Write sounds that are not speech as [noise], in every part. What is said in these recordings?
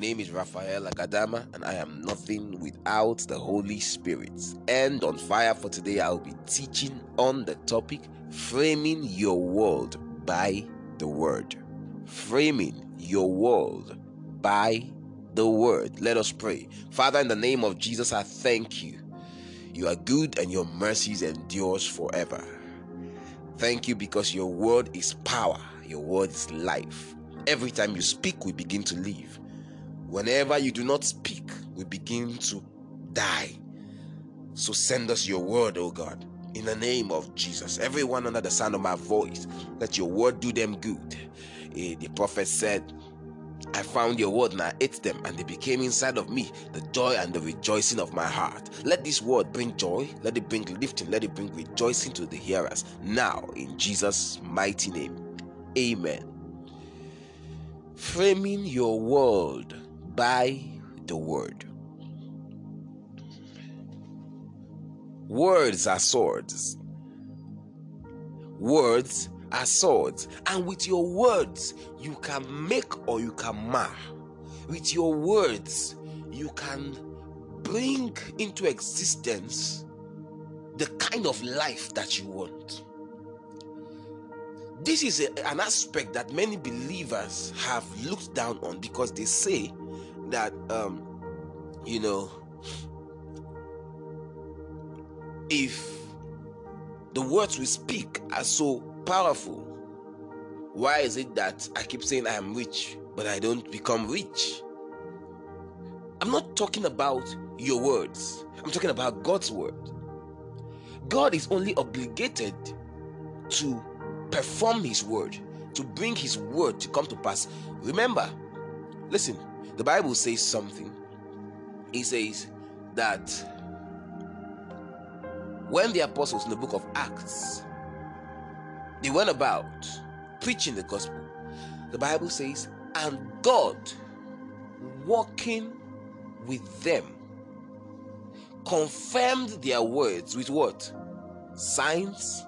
Name is Raphael Agadama, and I am nothing without the Holy Spirit. And on fire for today, I'll be teaching on the topic Framing Your World by the Word. Framing Your World by the Word. Let us pray. Father, in the name of Jesus, I thank you. You are good, and your mercies endures forever. Thank you because your word is power, your word is life. Every time you speak, we begin to live. Whenever you do not speak, we begin to die. So send us your word, O God, in the name of Jesus. Everyone under the sound of my voice, let your word do them good. Eh, The prophet said, I found your word and I ate them, and they became inside of me the joy and the rejoicing of my heart. Let this word bring joy, let it bring lifting, let it bring rejoicing to the hearers. Now, in Jesus' mighty name, amen. Framing your world by the word. Words are swords. Words are swords. And with your words, you can make or you can mar. With your words, you can bring into existence the kind of life that you want. This is a- an aspect that many believers have looked down on because they say that, um, you know, if the words we speak are so powerful, why is it that I keep saying I am rich, but I don't become rich? I'm not talking about your words, I'm talking about God's word. God is only obligated to perform His word, to bring His word to come to pass. Remember, listen, the Bible says something. It says that when the apostles in the book of Acts they went about preaching the gospel, the Bible says, and God walking with them confirmed their words with what? Signs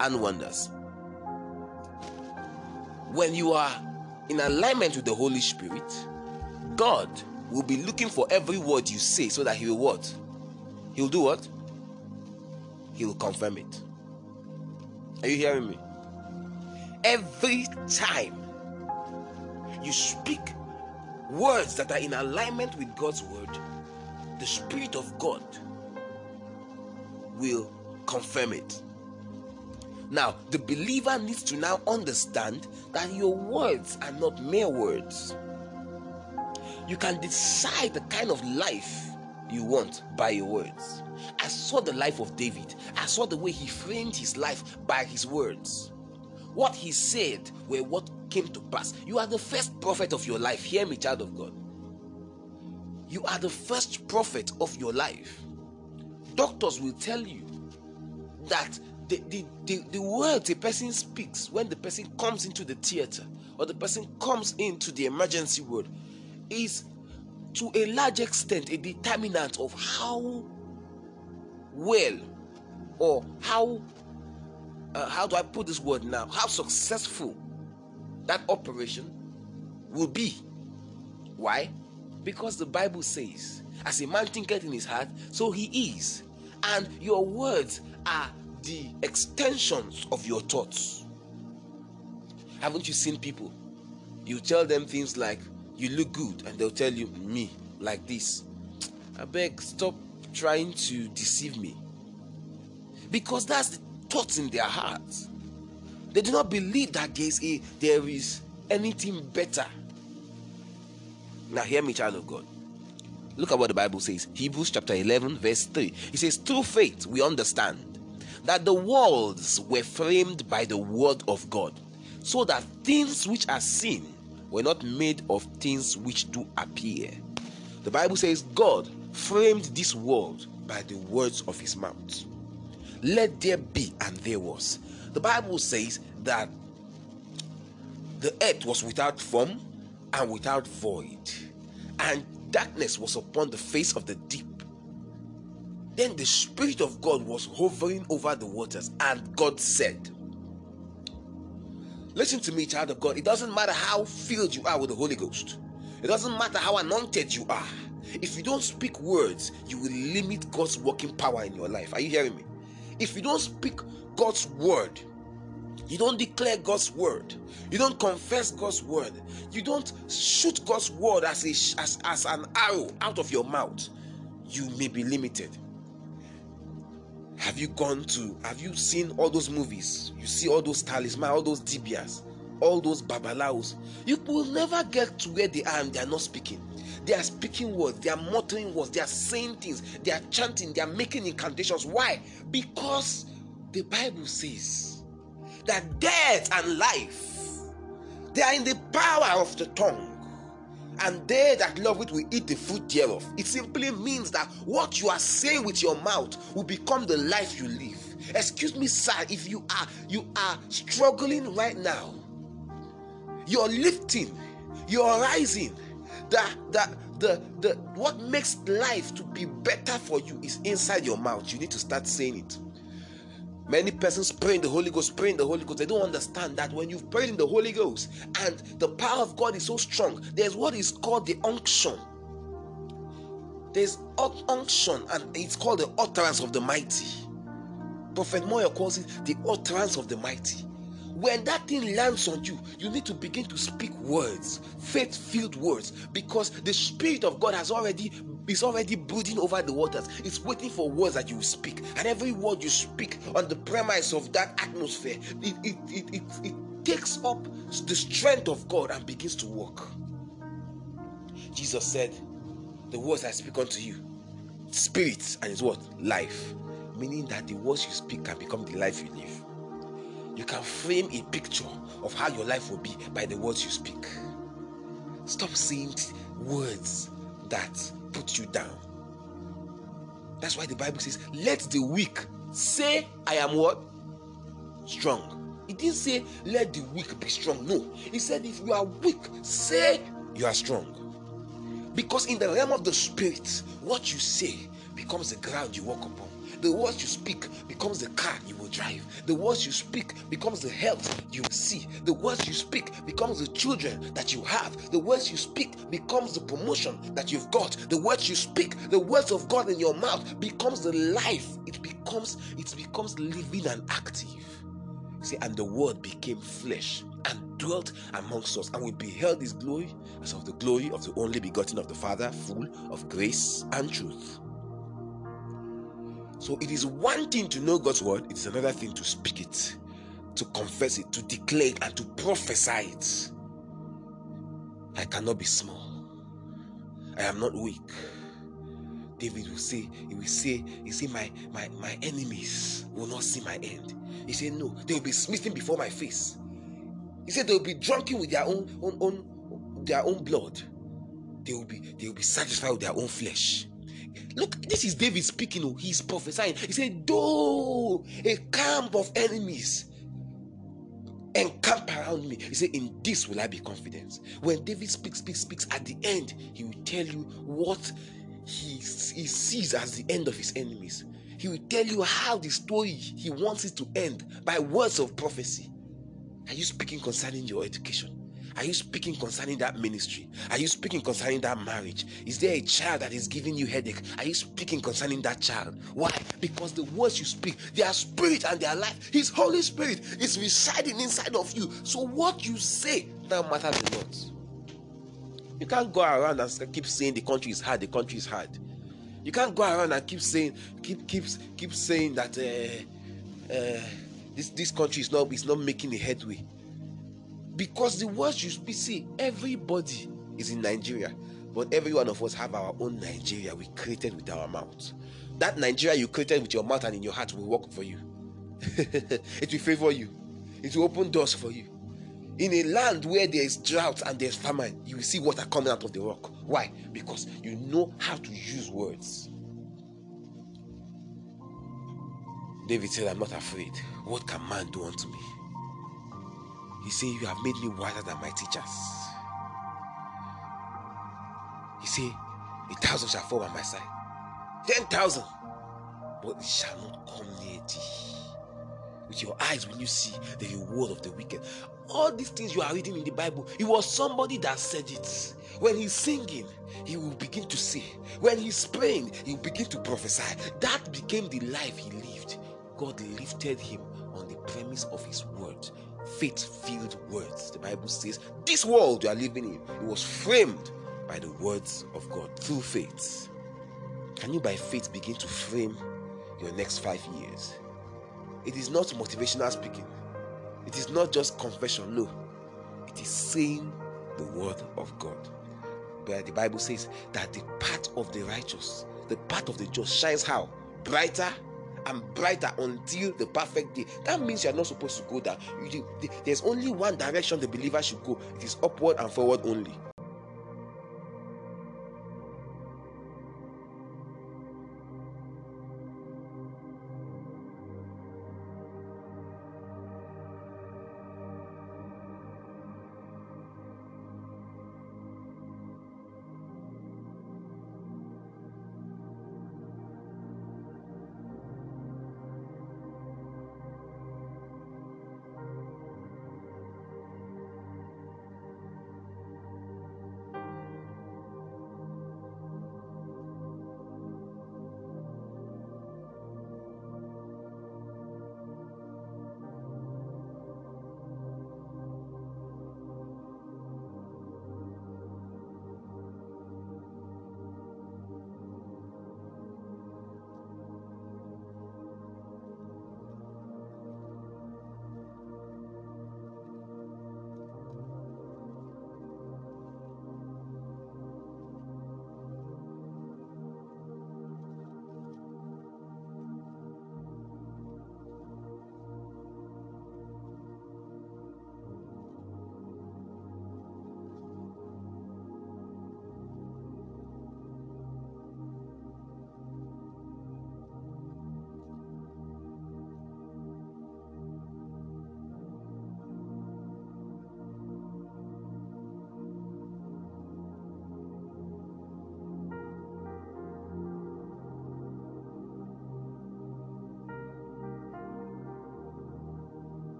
and wonders. When you are in alignment with the Holy Spirit, God will be looking for every word you say so that He will what? He will do what? He will confirm it. Are you hearing me? Every time you speak words that are in alignment with God's word, the Spirit of God will confirm it. Now, the believer needs to now understand that your words are not mere words. You can decide the kind of life you want by your words. I saw the life of David, I saw the way he framed his life by his words. What he said were what came to pass. You are the first prophet of your life. Hear me, child of God. You are the first prophet of your life. Doctors will tell you that the, the, the, the words a person speaks when the person comes into the theater or the person comes into the emergency ward is to a large extent a determinant of how well or how uh, how do I put this word now? How successful that operation will be. Why? Because the Bible says, as a man thinketh in his heart, so he is. And your words are the extensions of your thoughts. Haven't you seen people? You tell them things like, you look good, and they'll tell you, me, like this. I beg, stop trying to deceive me. Because that's the thoughts in their hearts. They do not believe that there is, there is anything better. Now, hear me, child of God. Look at what the Bible says. Hebrews chapter 11, verse 3. It says, Through faith we understand that the worlds were framed by the word of God, so that things which are seen were not made of things which do appear. The Bible says God framed this world by the words of his mouth. Let there be, and there was. The Bible says that the earth was without form and without void, and darkness was upon the face of the deep. Then the Spirit of God was hovering over the waters, and God said, Listen to me, child of God. It doesn't matter how filled you are with the Holy Ghost, it doesn't matter how anointed you are. If you don't speak words, you will limit God's working power in your life. Are you hearing me? If you don't speak God's word, you don't declare God's word, you don't confess God's word, you don't shoot God's word as, a, as, as an arrow out of your mouth, you may be limited. Have you gone to, have you seen all those movies? You see all those talisman, all those dibias, all those babalaos. You will never get to where they are and they are not speaking. They are speaking words, they are muttering words, they are saying things, they are chanting, they are making incantations. Why? Because the Bible says that death and life they are in the power of the tongue and they that love it will eat the fruit thereof. It simply means that what you are saying with your mouth will become the life you live. Excuse me, sir, if you are you are struggling right now, you're lifting, you're rising. That that the the what makes life to be better for you is inside your mouth. You need to start saying it. Many persons pray in the Holy Ghost, pray in the Holy Ghost. They don't understand that when you've prayed in the Holy Ghost and the power of God is so strong, there's what is called the unction. There's unction, and it's called the utterance of the mighty. Prophet Moyo calls it the utterance of the mighty. When that thing lands on you, you need to begin to speak words, faith-filled words, because the Spirit of God has already is already brooding over the waters. It's waiting for words that you speak. And every word you speak on the premise of that atmosphere, it, it, it, it, it takes up the strength of God and begins to work. Jesus said, The words I speak unto you, spirit, and it's what? Life. Meaning that the words you speak can become the life you live. You can frame a picture of how your life will be by the words you speak. Stop saying words that put you down. That's why the Bible says, Let the weak say, I am what? Strong. It didn't say, Let the weak be strong. No. He said, If you are weak, say you are strong. Because in the realm of the spirit, what you say becomes the ground you walk upon. The words you speak becomes the car you will drive. The words you speak becomes the health you will see. The words you speak becomes the children that you have. The words you speak becomes the promotion that you've got. The words you speak, the words of God in your mouth becomes the life. It becomes it becomes living and active. See, and the word became flesh and dwelt amongst us, and we beheld his glory as of the glory of the only begotten of the Father, full of grace and truth. So it is one thing to know God's word, it is another thing to speak it, to confess it, to declare it, and to prophesy it. I cannot be small. I am not weak. David will say, he will say, he say, my my my enemies will not see my end. He said, No, they will be smitten before my face. He said they will be drunken with their own, own, own their own blood. They will be they will be satisfied with their own flesh. Look, this is David speaking. Oh, he's prophesying. He said, Though a camp of enemies encamp around me, he said, In this will I be confident. When David speaks, speaks, speaks, at the end, he will tell you what he, he sees as the end of his enemies. He will tell you how the story he wants it to end by words of prophecy. Are you speaking concerning your education? Are you speaking concerning that ministry? Are you speaking concerning that marriage? Is there a child that is giving you headache? Are you speaking concerning that child? Why? Because the words you speak, their spirit and their life, His Holy Spirit is residing inside of you. So what you say now matters a lot. You can't go around and keep saying the country is hard. The country is hard. You can't go around and keep saying, keep keep keep saying that uh, uh, this this country is not is not making a headway because the words you speak see everybody is in nigeria But every one of us have our own Nigeria we created with our mouth. That Nigeria you created with your mouth and in your heart will work for you. [laughs] it will favor you. It will open doors for you. In a land where there is drought and there's famine, you will see water coming out of the rock. Why? Because you know how to use words. David said, I'm not afraid. What can man do unto me? He said, You have made me wiser than my teachers. He said, A thousand shall fall by my side, ten thousand, but it shall not come near thee. With your eyes, when you see the reward of the wicked, all these things you are reading in the Bible, it was somebody that said it. When he's singing, he will begin to say. When he's praying, he will begin to prophesy. That became the life he lived. God lifted him on the premise of his word, faith filled words. The Bible says, This world you are living in, it was framed by the words of God through faith. Can you, by faith, begin to frame your next five years? It is not motivational speaking, it is not just confession. No, it is saying the word of God. But the Bible says that the path of the righteous, the path of the just shines how? Brighter and brighter until the perfect day. That means you are not supposed to go down. There's only one direction the believer should go. It is upward and forward only.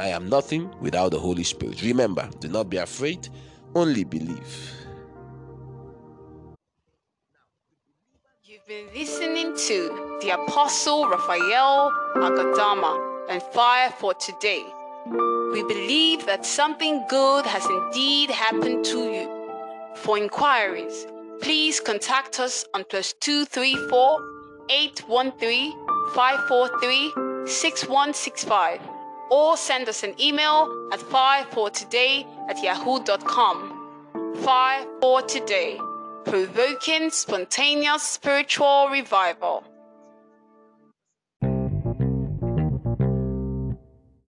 I am nothing without the Holy Spirit. Remember, do not be afraid, only believe. You've been listening to the Apostle Raphael Agadama and Fire for Today. We believe that something good has indeed happened to you. For inquiries, please contact us on plus 234 813 543 6165 or send us an email at firefortoday at yahoo.com. Fire for Today, provoking spontaneous spiritual revival.